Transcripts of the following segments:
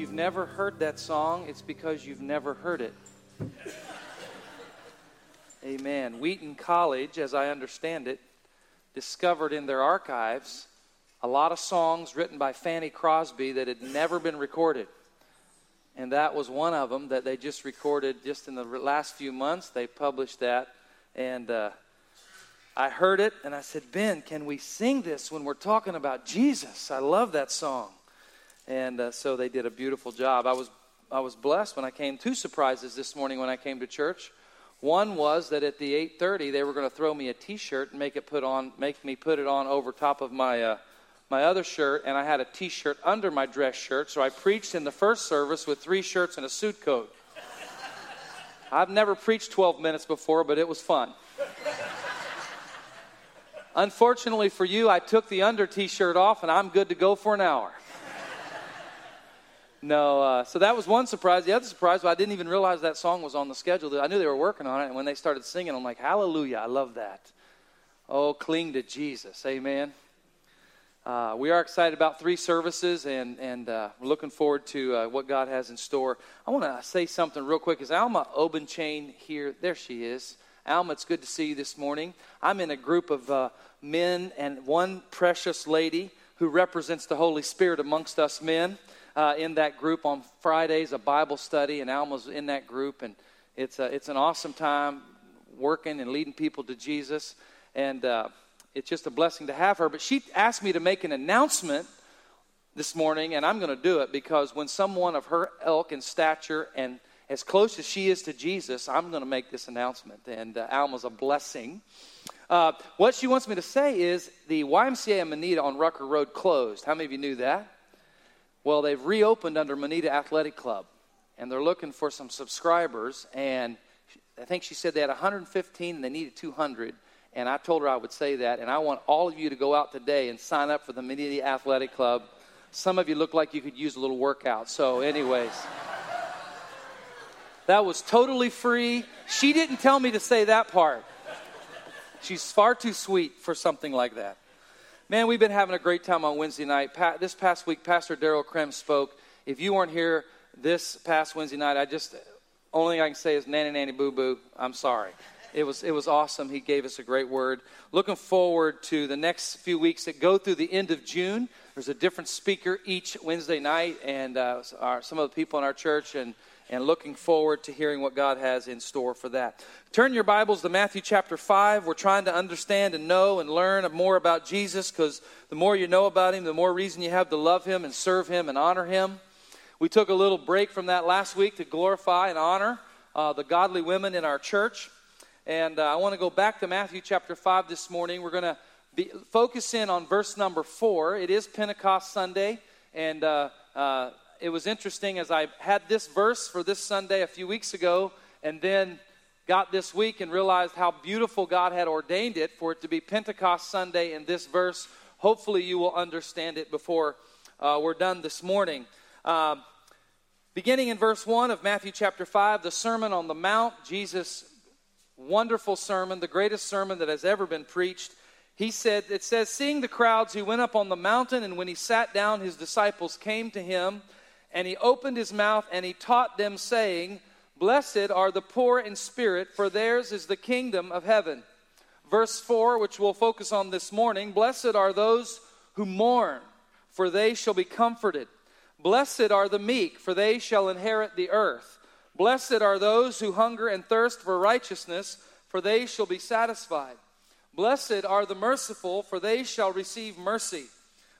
You've never heard that song, it's because you've never heard it. Amen. Wheaton College, as I understand it, discovered in their archives a lot of songs written by Fanny Crosby that had never been recorded. And that was one of them that they just recorded just in the last few months. They published that. And uh, I heard it and I said, Ben, can we sing this when we're talking about Jesus? I love that song. And uh, so they did a beautiful job. I was, I was blessed when I came. Two surprises this morning when I came to church. One was that at the 8:30 they were going to throw me a T-shirt and make it put on, make me put it on over top of my uh, my other shirt, and I had a T-shirt under my dress shirt. So I preached in the first service with three shirts and a suit coat. I've never preached 12 minutes before, but it was fun. Unfortunately for you, I took the under T-shirt off, and I'm good to go for an hour. No, uh, so that was one surprise. The other surprise, I didn't even realize that song was on the schedule. I knew they were working on it, and when they started singing, I'm like, Hallelujah! I love that. Oh, cling to Jesus, Amen. Uh, we are excited about three services, and and uh, we're looking forward to uh, what God has in store. I want to say something real quick. Is Alma Obenchain here? There she is. Alma, it's good to see you this morning. I'm in a group of uh, men and one precious lady who represents the Holy Spirit amongst us men uh, in that group on Fridays, a Bible study, and Alma's in that group, and it's a, it's an awesome time working and leading people to Jesus, and uh, it's just a blessing to have her. But she asked me to make an announcement this morning, and I'm going to do it because when someone of her ilk and stature and as close as she is to Jesus, I'm going to make this announcement, and uh, Alma's a blessing. Uh, what she wants me to say is the YMCA in Moneta on Rucker Road closed. How many of you knew that? Well, they've reopened under Moneta Athletic Club, and they're looking for some subscribers. And I think she said they had 115 and they needed 200. And I told her I would say that. And I want all of you to go out today and sign up for the Moneta Athletic Club. Some of you look like you could use a little workout. So, anyways, that was totally free. She didn't tell me to say that part. She's far too sweet for something like that. Man, we've been having a great time on Wednesday night. This past week, Pastor Daryl Krem spoke. If you weren't here this past Wednesday night, I just only thing I can say is nanny nanny boo boo. I'm sorry. It was it was awesome. He gave us a great word. Looking forward to the next few weeks that go through the end of June. There's a different speaker each Wednesday night, and uh, our, some of the people in our church and and looking forward to hearing what God has in store for that. Turn your Bibles to Matthew chapter 5. We're trying to understand and know and learn more about Jesus because the more you know about him, the more reason you have to love him and serve him and honor him. We took a little break from that last week to glorify and honor uh, the godly women in our church. And uh, I want to go back to Matthew chapter 5 this morning. We're going to be, focus in on verse number 4. It is Pentecost Sunday, and uh, uh it was interesting as I had this verse for this Sunday a few weeks ago, and then got this week and realized how beautiful God had ordained it for it to be Pentecost Sunday in this verse. Hopefully, you will understand it before uh, we're done this morning. Uh, beginning in verse 1 of Matthew chapter 5, the Sermon on the Mount, Jesus' wonderful sermon, the greatest sermon that has ever been preached. He said, It says, Seeing the crowds, he went up on the mountain, and when he sat down, his disciples came to him and he opened his mouth and he taught them, saying, Blessed are the poor in spirit, for theirs is the kingdom of heaven. Verse 4, which we'll focus on this morning Blessed are those who mourn, for they shall be comforted. Blessed are the meek, for they shall inherit the earth. Blessed are those who hunger and thirst for righteousness, for they shall be satisfied. Blessed are the merciful, for they shall receive mercy.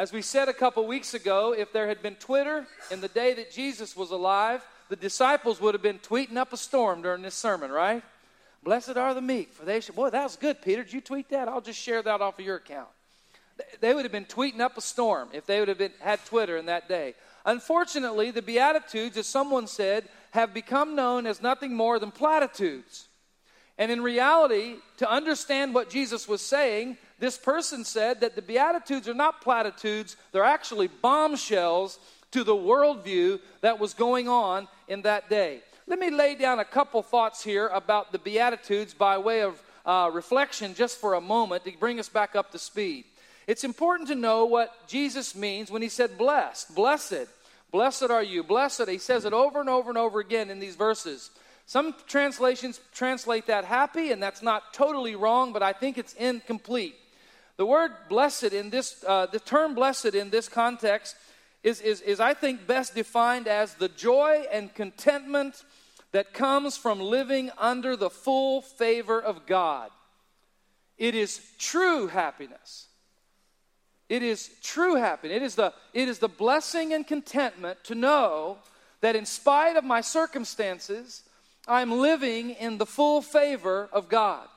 As we said a couple weeks ago, if there had been Twitter in the day that Jesus was alive, the disciples would have been tweeting up a storm during this sermon, right? Blessed are the meek, for they should. Boy, that was good, Peter. Did you tweet that? I'll just share that off of your account. they would have been tweeting up a storm if they would have been, had Twitter in that day. Unfortunately, the Beatitudes, as someone said, have become known as nothing more than platitudes. And in reality, to understand what Jesus was saying, this person said that the Beatitudes are not platitudes, they're actually bombshells to the worldview that was going on in that day. Let me lay down a couple thoughts here about the Beatitudes by way of uh, reflection just for a moment to bring us back up to speed. It's important to know what Jesus means when he said blessed. Blessed. Blessed are you. Blessed. He says it over and over and over again in these verses. Some translations translate that happy, and that's not totally wrong, but I think it's incomplete. The word blessed in this, uh, the term blessed in this context is, is, is, I think, best defined as the joy and contentment that comes from living under the full favor of God. It is true happiness. It is true happiness. It is the, it is the blessing and contentment to know that in spite of my circumstances, I'm living in the full favor of God.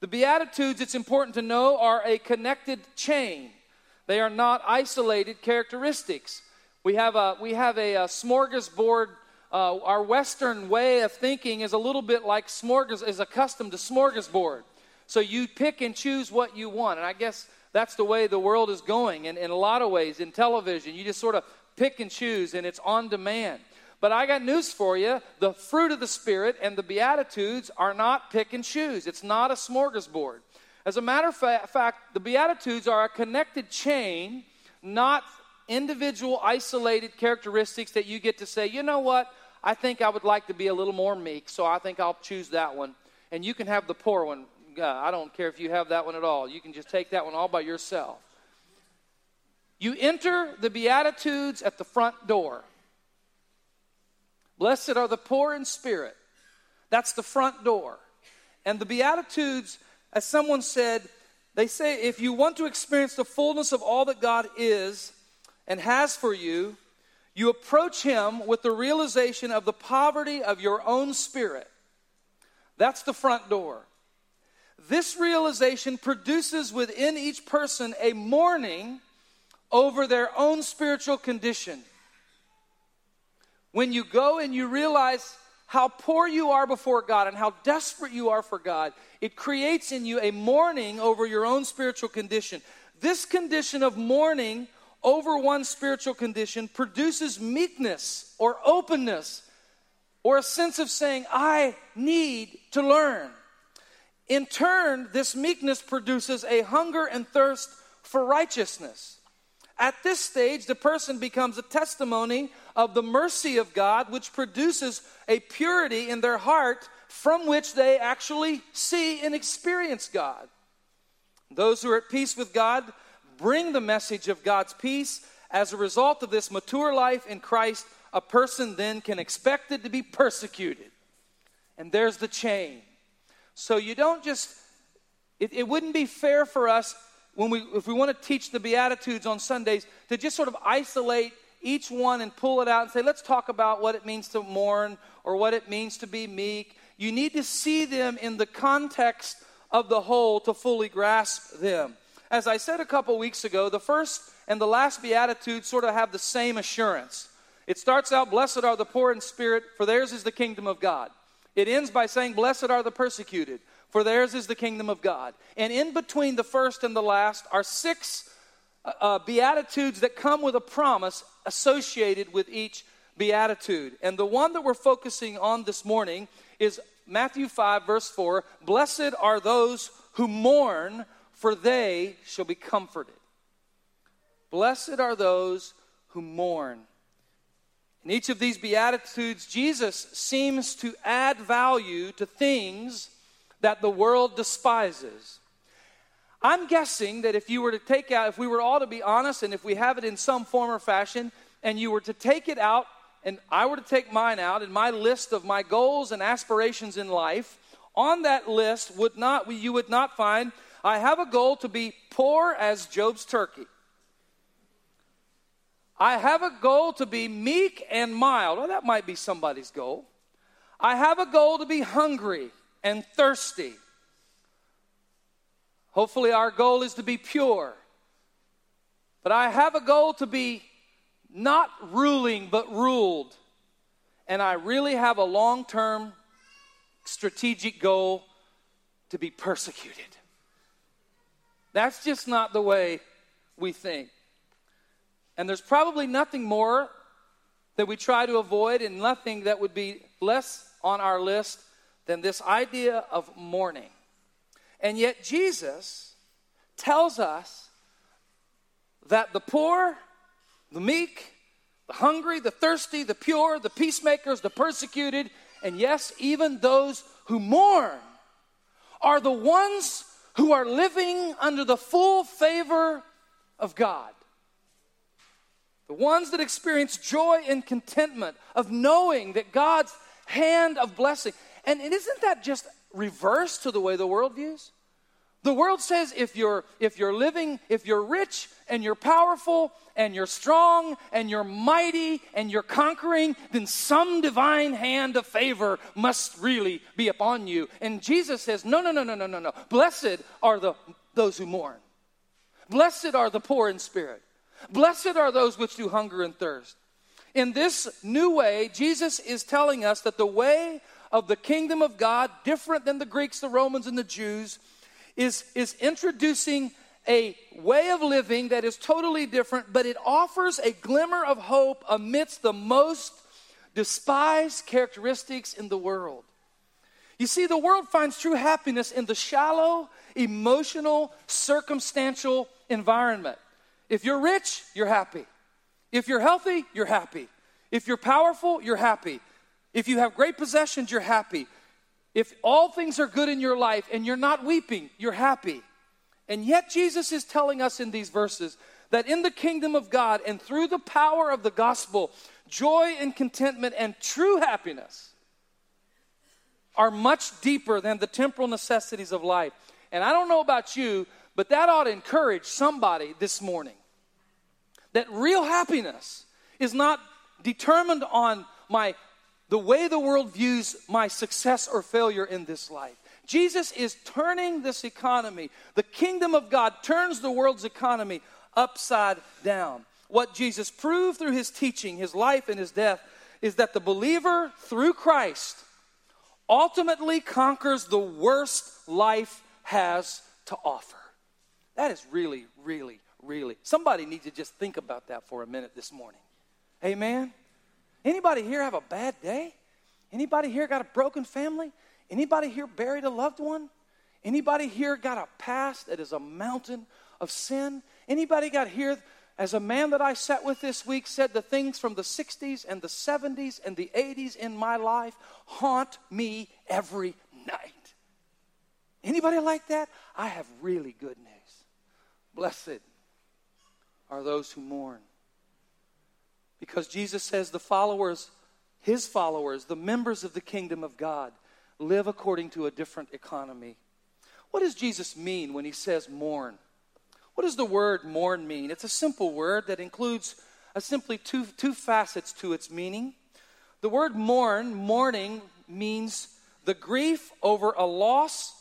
The Beatitudes, it's important to know, are a connected chain. They are not isolated characteristics. We have a, we have a, a smorgasbord. Uh, our Western way of thinking is a little bit like smorgas, is accustomed to smorgasbord. So you pick and choose what you want. And I guess that's the way the world is going. And in a lot of ways, in television, you just sort of pick and choose, and it's on demand. But I got news for you the fruit of the Spirit and the Beatitudes are not pick and choose, it's not a smorgasbord. As a matter of fact, the Beatitudes are a connected chain, not individual, isolated characteristics that you get to say, you know what, I think I would like to be a little more meek, so I think I'll choose that one. And you can have the poor one. I don't care if you have that one at all. You can just take that one all by yourself. You enter the Beatitudes at the front door. Blessed are the poor in spirit. That's the front door. And the Beatitudes, as someone said, they say if you want to experience the fullness of all that God is and has for you, you approach Him with the realization of the poverty of your own spirit. That's the front door. This realization produces within each person a mourning over their own spiritual condition. When you go and you realize how poor you are before God and how desperate you are for God, it creates in you a mourning over your own spiritual condition. This condition of mourning over one's spiritual condition produces meekness or openness or a sense of saying, I need to learn. In turn, this meekness produces a hunger and thirst for righteousness. At this stage, the person becomes a testimony of the mercy of God, which produces a purity in their heart from which they actually see and experience God. Those who are at peace with God bring the message of God's peace. As a result of this mature life in Christ, a person then can expect it to be persecuted. And there's the chain. So you don't just, it, it wouldn't be fair for us when we, if we want to teach the Beatitudes on Sundays to just sort of isolate each one and pull it out and say, let's talk about what it means to mourn or what it means to be meek. You need to see them in the context of the whole to fully grasp them. As I said a couple weeks ago, the first and the last Beatitude sort of have the same assurance. It starts out, Blessed are the poor in spirit, for theirs is the kingdom of God. It ends by saying, Blessed are the persecuted, for theirs is the kingdom of God. And in between the first and the last are six uh, uh, beatitudes that come with a promise associated with each beatitude. And the one that we're focusing on this morning is Matthew 5, verse 4 Blessed are those who mourn, for they shall be comforted. Blessed are those who mourn. In each of these Beatitudes, Jesus seems to add value to things that the world despises. I'm guessing that if you were to take out, if we were all to be honest, and if we have it in some form or fashion, and you were to take it out, and I were to take mine out, and my list of my goals and aspirations in life, on that list would not you would not find I have a goal to be poor as Job's turkey. I have a goal to be meek and mild. Well, that might be somebody's goal. I have a goal to be hungry and thirsty. Hopefully, our goal is to be pure. But I have a goal to be not ruling, but ruled. And I really have a long term strategic goal to be persecuted. That's just not the way we think. And there's probably nothing more that we try to avoid and nothing that would be less on our list than this idea of mourning. And yet, Jesus tells us that the poor, the meek, the hungry, the thirsty, the pure, the peacemakers, the persecuted, and yes, even those who mourn are the ones who are living under the full favor of God. The ones that experience joy and contentment of knowing that God's hand of blessing. And isn't that just reverse to the way the world views? The world says if you're if you're living, if you're rich and you're powerful and you're strong and you're mighty and you're conquering, then some divine hand of favor must really be upon you. And Jesus says, "No, no, no, no, no, no, no. Blessed are the those who mourn. Blessed are the poor in spirit. Blessed are those which do hunger and thirst." In this new way, Jesus is telling us that the way of the kingdom of God, different than the Greeks, the Romans, and the Jews, is, is introducing a way of living that is totally different, but it offers a glimmer of hope amidst the most despised characteristics in the world. You see, the world finds true happiness in the shallow, emotional, circumstantial environment. If you're rich, you're happy. If you're healthy, you're happy. If you're powerful, you're happy. If you have great possessions, you're happy. If all things are good in your life and you're not weeping, you're happy. And yet, Jesus is telling us in these verses that in the kingdom of God and through the power of the gospel, joy and contentment and true happiness are much deeper than the temporal necessities of life. And I don't know about you, but that ought to encourage somebody this morning that real happiness is not determined on my the way the world views my success or failure in this life. Jesus is turning this economy. The kingdom of God turns the world's economy upside down. What Jesus proved through his teaching, his life, and his death is that the believer through Christ ultimately conquers the worst life has to offer. That is really, really, really. Somebody needs to just think about that for a minute this morning. Amen. Anybody here have a bad day? Anybody here got a broken family? Anybody here buried a loved one? Anybody here got a past that is a mountain of sin? Anybody got here as a man that I sat with this week said the things from the 60s and the 70s and the 80s in my life haunt me every night. Anybody like that? I have really good news. Blessed are those who mourn because Jesus says the followers, his followers, the members of the kingdom of God, live according to a different economy. What does Jesus mean when he says mourn? What does the word mourn mean? It's a simple word that includes simply two, two facets to its meaning. The word mourn, mourning, means the grief over a loss,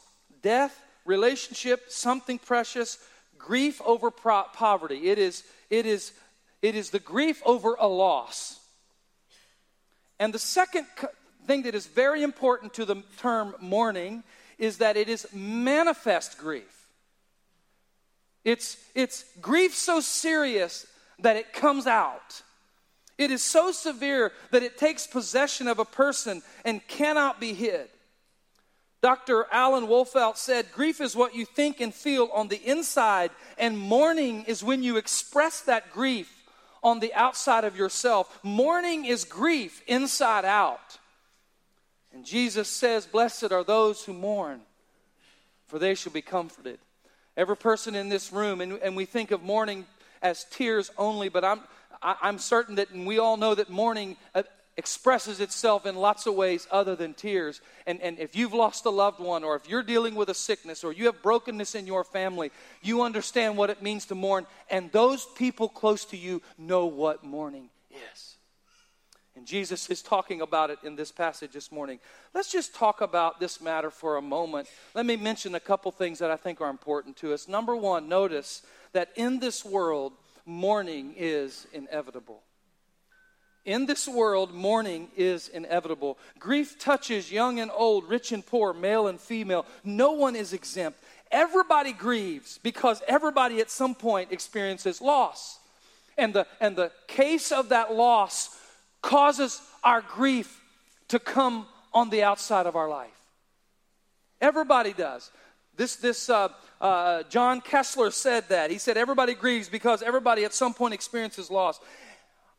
death, relationship, something precious, grief over pro- poverty. It is, it is it is the grief over a loss. And the second thing that is very important to the term mourning is that it is manifest grief. It's, it's grief so serious that it comes out. It is so severe that it takes possession of a person and cannot be hid. Dr. Alan Wolfelt said, Grief is what you think and feel on the inside, and mourning is when you express that grief on the outside of yourself. Mourning is grief inside out. And Jesus says, Blessed are those who mourn, for they shall be comforted. Every person in this room, and, and we think of mourning as tears only, but I'm, I, am certain that, and we all know that mourning uh, expresses itself in lots of ways other than tears. And, and if you've lost a loved one, or if you're dealing with a sickness, or you have brokenness in your family, you understand what it means to mourn. And those people close to you know what mourning is. And Jesus is talking about it in this passage this morning. Let's just talk about this matter for a moment. Let me mention a couple things that I think are important to us. Number one, notice that in this world, mourning is inevitable. In this world, mourning is inevitable. Grief touches young and old, rich and poor, male and female. No one is exempt. Everybody grieves because everybody at some point experiences loss. And the, and the case of that loss causes our grief to come on the outside of our life. Everybody does. This, this uh, uh, John Kessler said that. He said, Everybody grieves because everybody at some point experiences loss.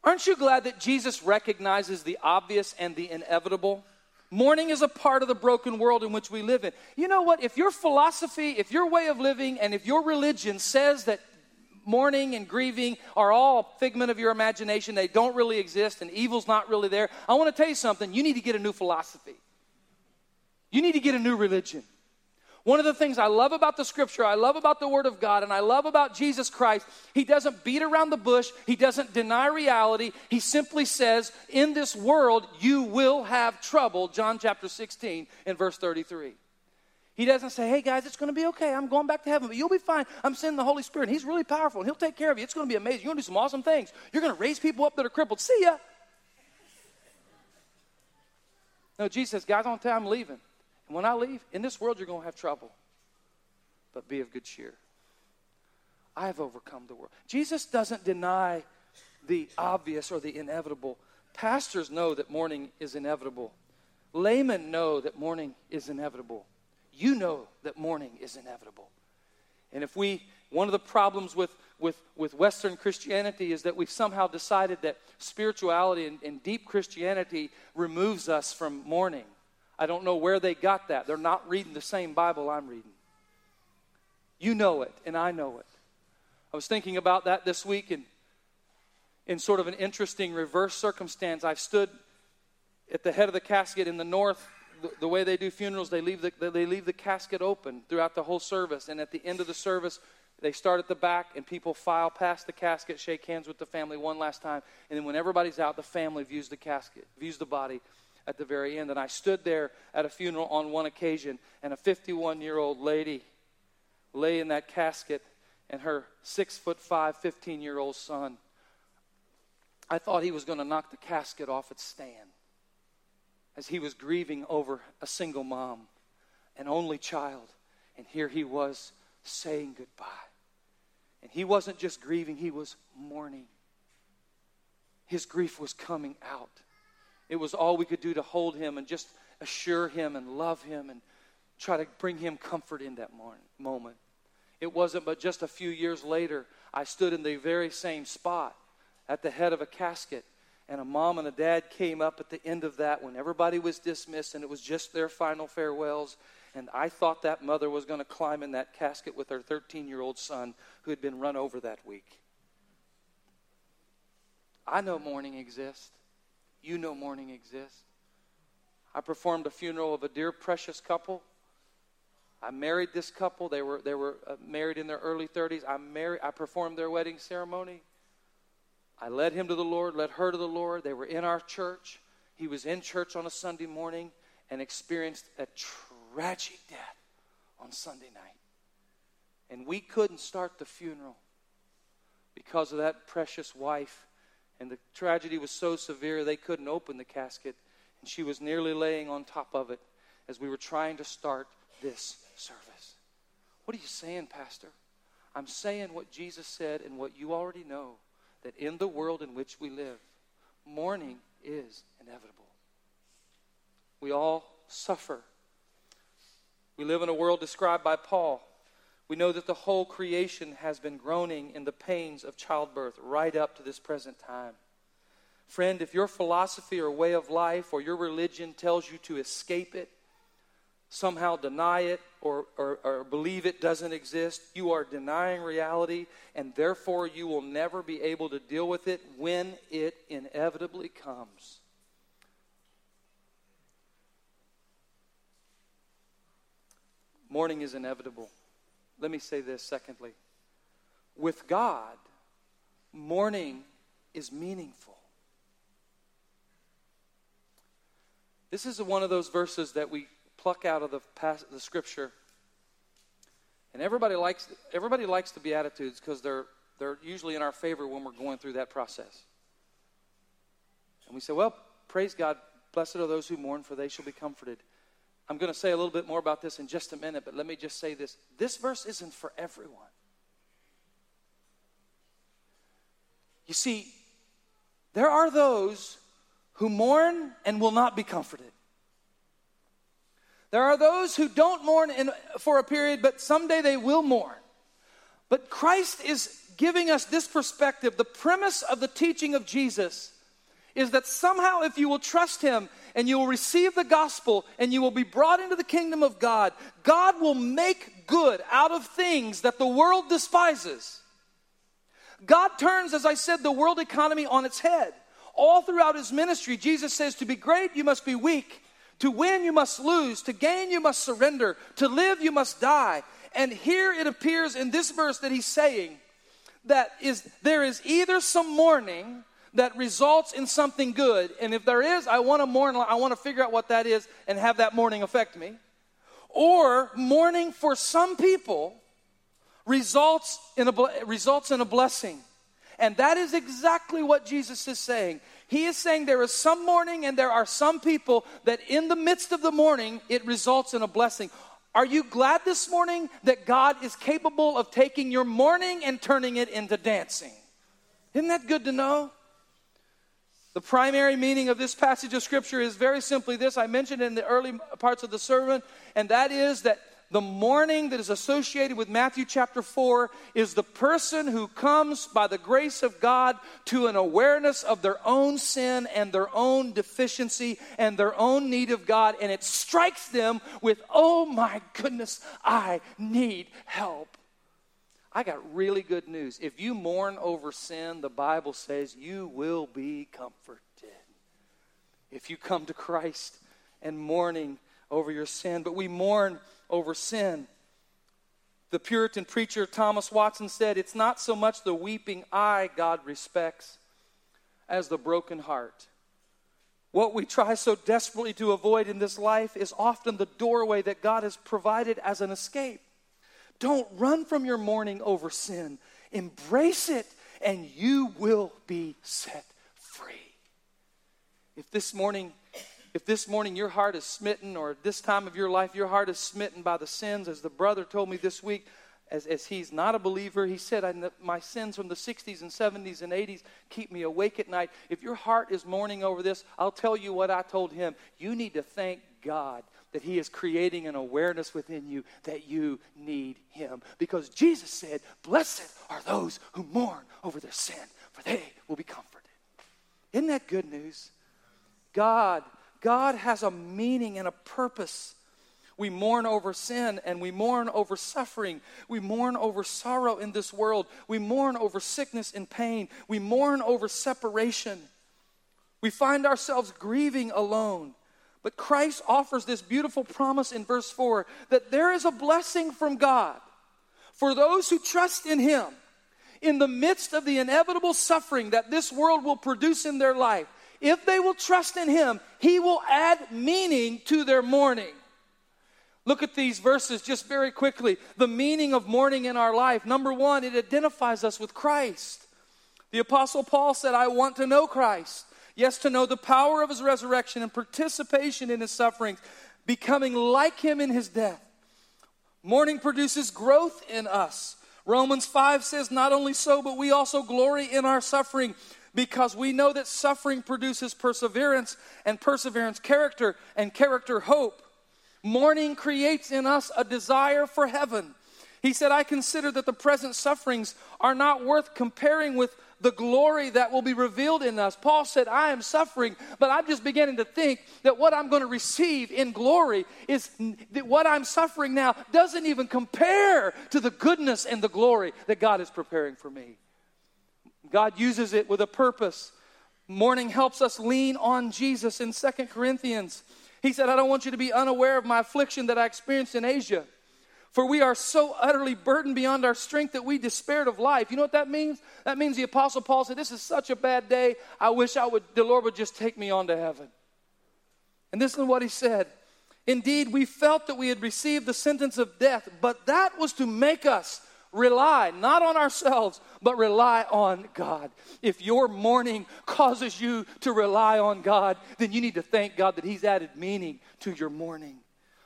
Aren't you glad that Jesus recognizes the obvious and the inevitable? Mourning is a part of the broken world in which we live in. You know what? If your philosophy, if your way of living, and if your religion says that mourning and grieving are all figment of your imagination, they don't really exist, and evil's not really there, I want to tell you something. You need to get a new philosophy. You need to get a new religion. One of the things I love about the scripture, I love about the word of God, and I love about Jesus Christ, he doesn't beat around the bush, he doesn't deny reality. He simply says, In this world, you will have trouble. John chapter 16 and verse 33. He doesn't say, Hey guys, it's going to be okay. I'm going back to heaven, but you'll be fine. I'm sending the Holy Spirit. He's really powerful and He'll take care of you. It's going to be amazing. You're going to do some awesome things. You're going to raise people up that are crippled. See ya. No, Jesus says, Guys, I want tell you I'm leaving. And when I leave, in this world, you're going to have trouble. But be of good cheer. I have overcome the world. Jesus doesn't deny the obvious or the inevitable. Pastors know that mourning is inevitable. Laymen know that mourning is inevitable. You know that mourning is inevitable. And if we, one of the problems with, with, with Western Christianity is that we've somehow decided that spirituality and, and deep Christianity removes us from mourning. I don't know where they got that. They're not reading the same Bible I'm reading. You know it, and I know it. I was thinking about that this week, and in sort of an interesting reverse circumstance, I've stood at the head of the casket in the north. The, the way they do funerals, they leave the, they leave the casket open throughout the whole service. And at the end of the service, they start at the back, and people file past the casket, shake hands with the family one last time. And then when everybody's out, the family views the casket, views the body, at the very end. And I stood there at a funeral on one occasion, and a 51 year old lady lay in that casket, and her six foot five, 15 year old son. I thought he was going to knock the casket off its stand as he was grieving over a single mom, an only child. And here he was saying goodbye. And he wasn't just grieving, he was mourning. His grief was coming out. It was all we could do to hold him and just assure him and love him and try to bring him comfort in that morning, moment. It wasn't but just a few years later, I stood in the very same spot at the head of a casket, and a mom and a dad came up at the end of that when everybody was dismissed and it was just their final farewells. And I thought that mother was going to climb in that casket with her 13 year old son who had been run over that week. I know mourning exists. You know mourning exists. I performed a funeral of a dear, precious couple. I married this couple. They were, they were uh, married in their early 30s. I, married, I performed their wedding ceremony. I led him to the Lord, led her to the Lord. They were in our church. He was in church on a Sunday morning and experienced a tragic death on Sunday night. And we couldn't start the funeral because of that precious wife and the tragedy was so severe they couldn't open the casket, and she was nearly laying on top of it as we were trying to start this service. What are you saying, Pastor? I'm saying what Jesus said and what you already know that in the world in which we live, mourning is inevitable. We all suffer. We live in a world described by Paul we know that the whole creation has been groaning in the pains of childbirth right up to this present time. Friend, if your philosophy or way of life or your religion tells you to escape it, somehow deny it or, or, or, believe it doesn't exist, you are denying reality, and therefore you will never be able to deal with it when it inevitably comes. Mourning is inevitable. Let me say this secondly. With God, mourning is meaningful. This is one of those verses that we pluck out of the, past, the scripture. And everybody likes, everybody likes the Beatitudes because they're they're usually in our favor when we're going through that process. And we say, well, praise God, blessed are those who mourn, for they shall be comforted. I'm going to say a little bit more about this in just a minute, but let me just say this. This verse isn't for everyone. You see, there are those who mourn and will not be comforted. There are those who don't mourn in, for a period, but someday they will mourn. But Christ is giving us this perspective. The premise of the teaching of Jesus is that somehow, if you will trust Him and you will receive the gospel and you will be brought into the kingdom of God, God will make good out of things that the world despises. God turns, as I said, the world economy on its head. All throughout His ministry, Jesus says, To be great, you must be weak. To win, you must lose. To gain, you must surrender. To live, you must die. And here it appears in this verse that He's saying, that is there is either some mourning that results in something good. And if there is i want to mourn i want to figure out what that is and have that mourning affect me. Or mourning for some people results in a results in a blessing. And that is exactly what jesus is saying. He is saying there is some mourning and there are some people that in the midst of the mourning it results in a blessing. Are you glad this morning that God is capable of taking your mourning and turning it into dancing? Isn't that good to know? The primary meaning of this passage of Scripture is very simply this I mentioned in the early parts of the sermon, and that is that the mourning that is associated with Matthew chapter 4 is the person who comes by the grace of God to an awareness of their own sin and their own deficiency and their own need of God, and it strikes them with, oh my goodness, I need help. I got really good news. If you mourn over sin, the Bible says you will be comforted. If you come to Christ and mourning over your sin, but we mourn over sin. The Puritan preacher Thomas Watson said, It's not so much the weeping eye God respects as the broken heart. What we try so desperately to avoid in this life is often the doorway that God has provided as an escape. Don't run from your mourning over sin. Embrace it, and you will be set free. If this morning if this morning your heart is smitten, or this time of your life your heart is smitten by the sins, as the brother told me this week, as, as he's not a believer, he said, My sins from the 60s and 70s and 80s keep me awake at night. If your heart is mourning over this, I'll tell you what I told him. You need to thank God that He is creating an awareness within you that you need Him. Because Jesus said, Blessed are those who mourn over their sin, for they will be comforted. Isn't that good news? God God has a meaning and a purpose. We mourn over sin and we mourn over suffering. We mourn over sorrow in this world. We mourn over sickness and pain. We mourn over separation. We find ourselves grieving alone. But Christ offers this beautiful promise in verse 4 that there is a blessing from God for those who trust in Him in the midst of the inevitable suffering that this world will produce in their life if they will trust in Him, He will add meaning to their mourning. Look at these verses just very quickly. The meaning of mourning in our life. Number one, it identifies us with Christ. The Apostle Paul said, I want to know Christ. Yes, to know the power of his resurrection and participation in his sufferings, becoming like him in his death. Mourning produces growth in us. Romans 5 says, Not only so, but we also glory in our suffering because we know that suffering produces perseverance, and perseverance, character, and character, hope. Mourning creates in us a desire for heaven. He said, I consider that the present sufferings are not worth comparing with the glory that will be revealed in us. Paul said, I am suffering, but I'm just beginning to think that what I'm going to receive in glory is that what I'm suffering now doesn't even compare to the goodness and the glory that God is preparing for me. God uses it with a purpose. Mourning helps us lean on Jesus in Second Corinthians. He said, I don't want you to be unaware of my affliction that I experienced in Asia. For we are so utterly burdened beyond our strength that we despaired of life. You know what that means? That means the Apostle Paul said, This is such a bad day. I wish I would, the Lord would just take me on to heaven. And this is what he said. Indeed, we felt that we had received the sentence of death, but that was to make us Rely not on ourselves, but rely on God. If your mourning causes you to rely on God, then you need to thank God that He's added meaning to your mourning.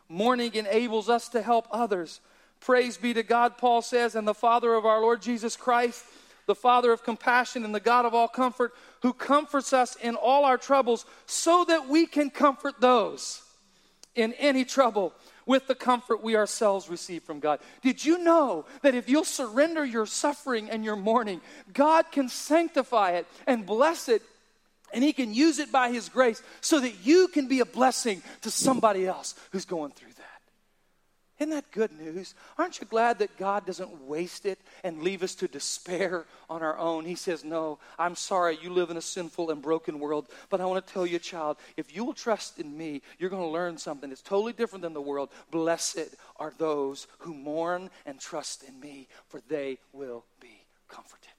Mourning enables us to help others. Praise be to God, Paul says, and the Father of our Lord Jesus Christ, the Father of compassion and the God of all comfort, who comforts us in all our troubles so that we can comfort those in any trouble with the comfort we ourselves receive from God. Did you know that if you'll surrender your suffering and your mourning, God can sanctify it and bless it and he can use it by his grace so that you can be a blessing to somebody else who's going through that. Isn't that good news? Aren't you glad that God doesn't waste it and leave us to despair on our own? He says, No, I'm sorry, you live in a sinful and broken world, but I want to tell you, child, if you will trust in me, you're going to learn something that's totally different than the world. Blessed are those who mourn and trust in me, for they will be comforted.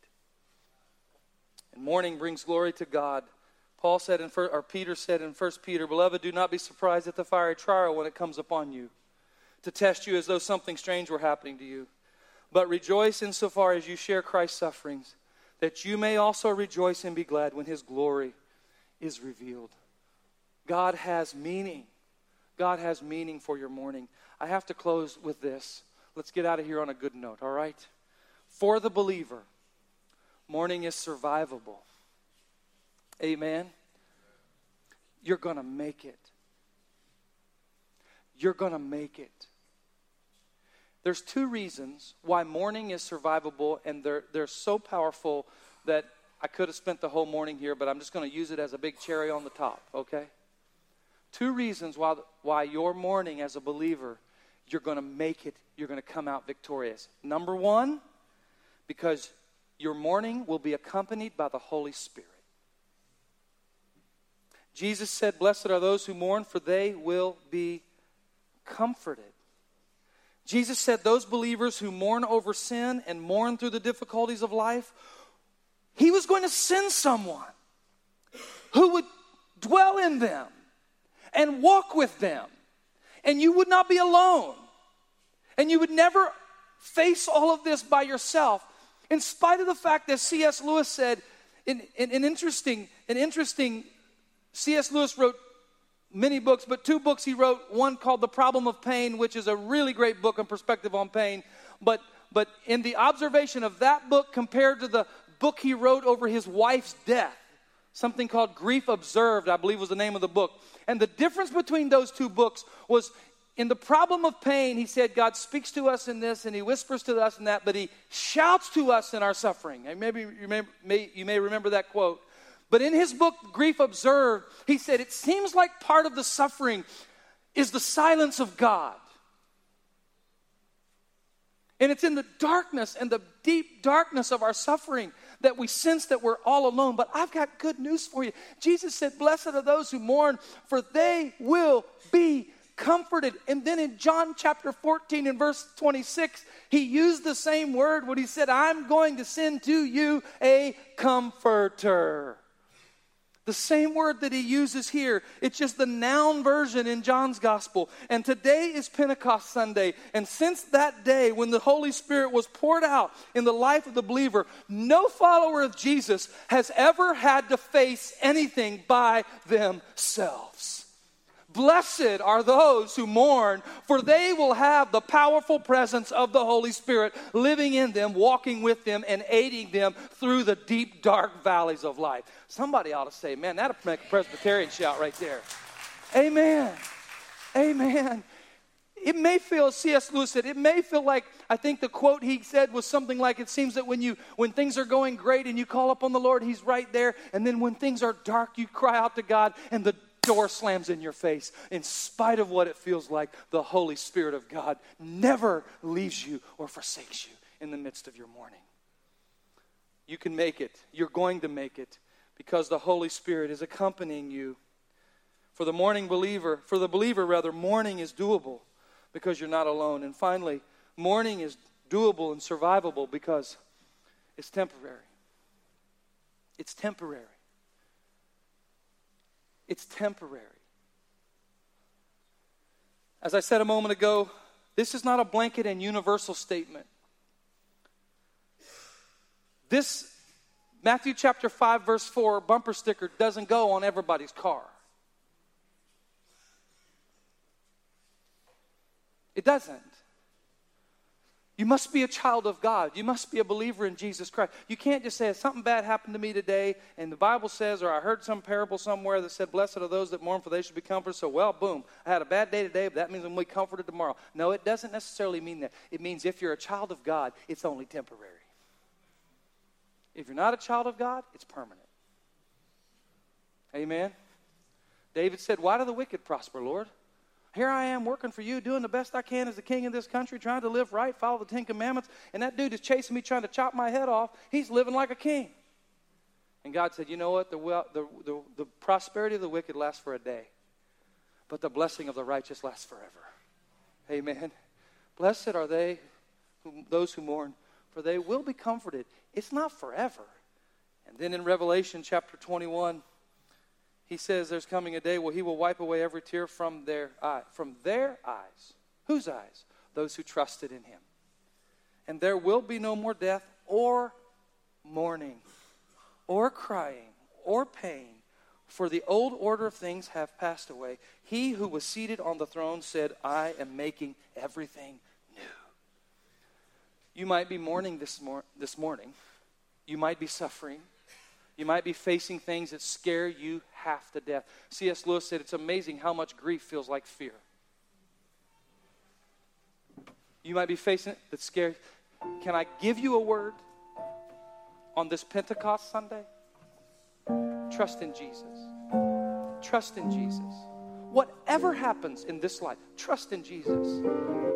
And mourning brings glory to God. Paul said in, or Peter said in 1 Peter, Beloved, do not be surprised at the fiery trial when it comes upon you to test you as though something strange were happening to you. But rejoice insofar as you share Christ's sufferings, that you may also rejoice and be glad when his glory is revealed. God has meaning. God has meaning for your mourning. I have to close with this. Let's get out of here on a good note, all right? For the believer, mourning is survivable. Amen. You're going to make it. You're going to make it. There's two reasons why mourning is survivable, and they're, they're so powerful that I could have spent the whole morning here, but I'm just going to use it as a big cherry on the top, okay? Two reasons why, why your mourning as a believer, you're going to make it, you're going to come out victorious. Number one, because your mourning will be accompanied by the Holy Spirit. Jesus said, Blessed are those who mourn, for they will be comforted. Jesus said those believers who mourn over sin and mourn through the difficulties of life, he was going to send someone who would dwell in them and walk with them. And you would not be alone. And you would never face all of this by yourself. In spite of the fact that C.S. Lewis said, in, in, in interesting, an interesting, C.S. Lewis wrote many books, but two books he wrote. One called The Problem of Pain, which is a really great book and perspective on pain. But, but in the observation of that book compared to the book he wrote over his wife's death, something called Grief Observed, I believe was the name of the book. And the difference between those two books was in the problem of pain, he said, God speaks to us in this and he whispers to us in that, but he shouts to us in our suffering. And maybe you may, may, you may remember that quote. But in his book, Grief Observed, he said, It seems like part of the suffering is the silence of God. And it's in the darkness and the deep darkness of our suffering that we sense that we're all alone. But I've got good news for you. Jesus said, Blessed are those who mourn, for they will be comforted. And then in John chapter 14 and verse 26, he used the same word when he said, I'm going to send to you a comforter. The same word that he uses here, it's just the noun version in John's gospel. And today is Pentecost Sunday. And since that day when the Holy Spirit was poured out in the life of the believer, no follower of Jesus has ever had to face anything by themselves. Blessed are those who mourn, for they will have the powerful presence of the Holy Spirit living in them, walking with them, and aiding them through the deep, dark valleys of life. Somebody ought to say, man, that'll make a Presbyterian shout right there. Amen. Amen. It may feel, C.S. Lewis said, it may feel like, I think the quote he said was something like, it seems that when you, when things are going great and you call upon the Lord, He's right there. And then when things are dark, you cry out to God and the door slams in your face, in spite of what it feels like, the Holy Spirit of God never leaves you or forsakes you in the midst of your mourning. You can make it. You're going to make it because the Holy Spirit is accompanying you. For the mourning believer, for the believer rather, mourning is doable because you're not alone. And finally, mourning is doable and survivable because it's temporary. It's temporary. It's temporary. As I said a moment ago, this is not a blanket and universal statement. This Matthew chapter 5, verse 4 bumper sticker doesn't go on everybody's car. It doesn't. You must be a child of God. You must be a believer in Jesus Christ. You can't just say, something bad happened to me today, and the Bible says, or I heard some parable somewhere that said, Blessed are those that mourn, for they should be comforted. So, well, boom, I had a bad day today, but that means I'm going to be comforted tomorrow. No, it doesn't necessarily mean that. It means if you're a child of God, it's only temporary. If you're not a child of God, it's permanent. Amen. David said, Why do the wicked prosper, Lord? Here I am working for you, doing the best I can as the king of this country, trying to live right, follow the Ten Commandments, and that dude is chasing me, trying to chop my head off. He's living like a king. And God said, You know what? The, the, the, the prosperity of the wicked lasts for a day, but the blessing of the righteous lasts forever. Amen. Blessed are they, who, those who mourn, for they will be comforted. It's not forever. And then in Revelation chapter 21, he says there's coming a day where he will wipe away every tear from their eye, from their eyes. Whose eyes? Those who trusted in him. And there will be no more death or mourning or crying or pain, for the old order of things have passed away. He who was seated on the throne said, I am making everything new. You might be mourning this, mor- this morning. You might be suffering. You might be facing things that scare you half to death. C.S. Lewis said it's amazing how much grief feels like fear. You might be facing it that's scary. Can I give you a word on this Pentecost Sunday? Trust in Jesus. Trust in Jesus. Whatever happens in this life, trust in Jesus.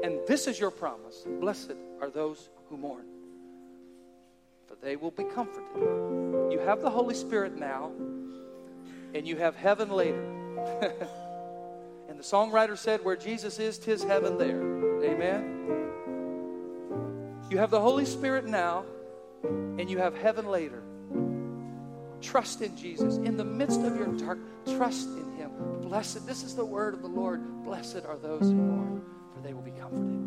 And this is your promise Blessed are those who mourn for they will be comforted. You have the Holy Spirit now, and you have heaven later. and the songwriter said, Where Jesus is, tis heaven there. Amen. You have the Holy Spirit now, and you have heaven later. Trust in Jesus. In the midst of your dark, trust in Him. Blessed, this is the word of the Lord. Blessed are those who mourn, for they will be comforted.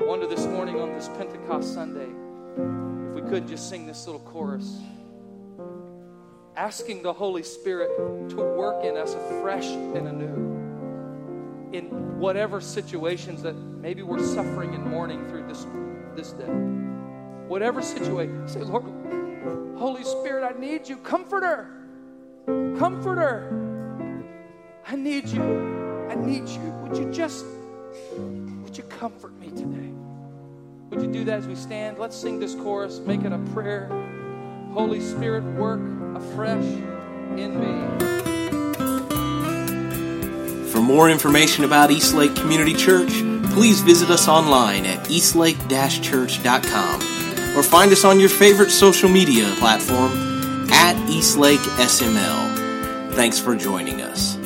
I wonder this morning on this Pentecost Sunday if we could just sing this little chorus, asking the Holy Spirit to work in us afresh and anew in whatever situations that maybe we're suffering and mourning through this, this day. Whatever situation, say, Lord, Holy Spirit, I need you. Comforter, comforter, I need you. I need you. Would you just, would you comfort me today? Would you do that as we stand? Let's sing this chorus, make it a prayer. Holy Spirit, work afresh in me. For more information about Eastlake Community Church, please visit us online at eastlake-church.com or find us on your favorite social media platform at Eastlake SML. Thanks for joining us.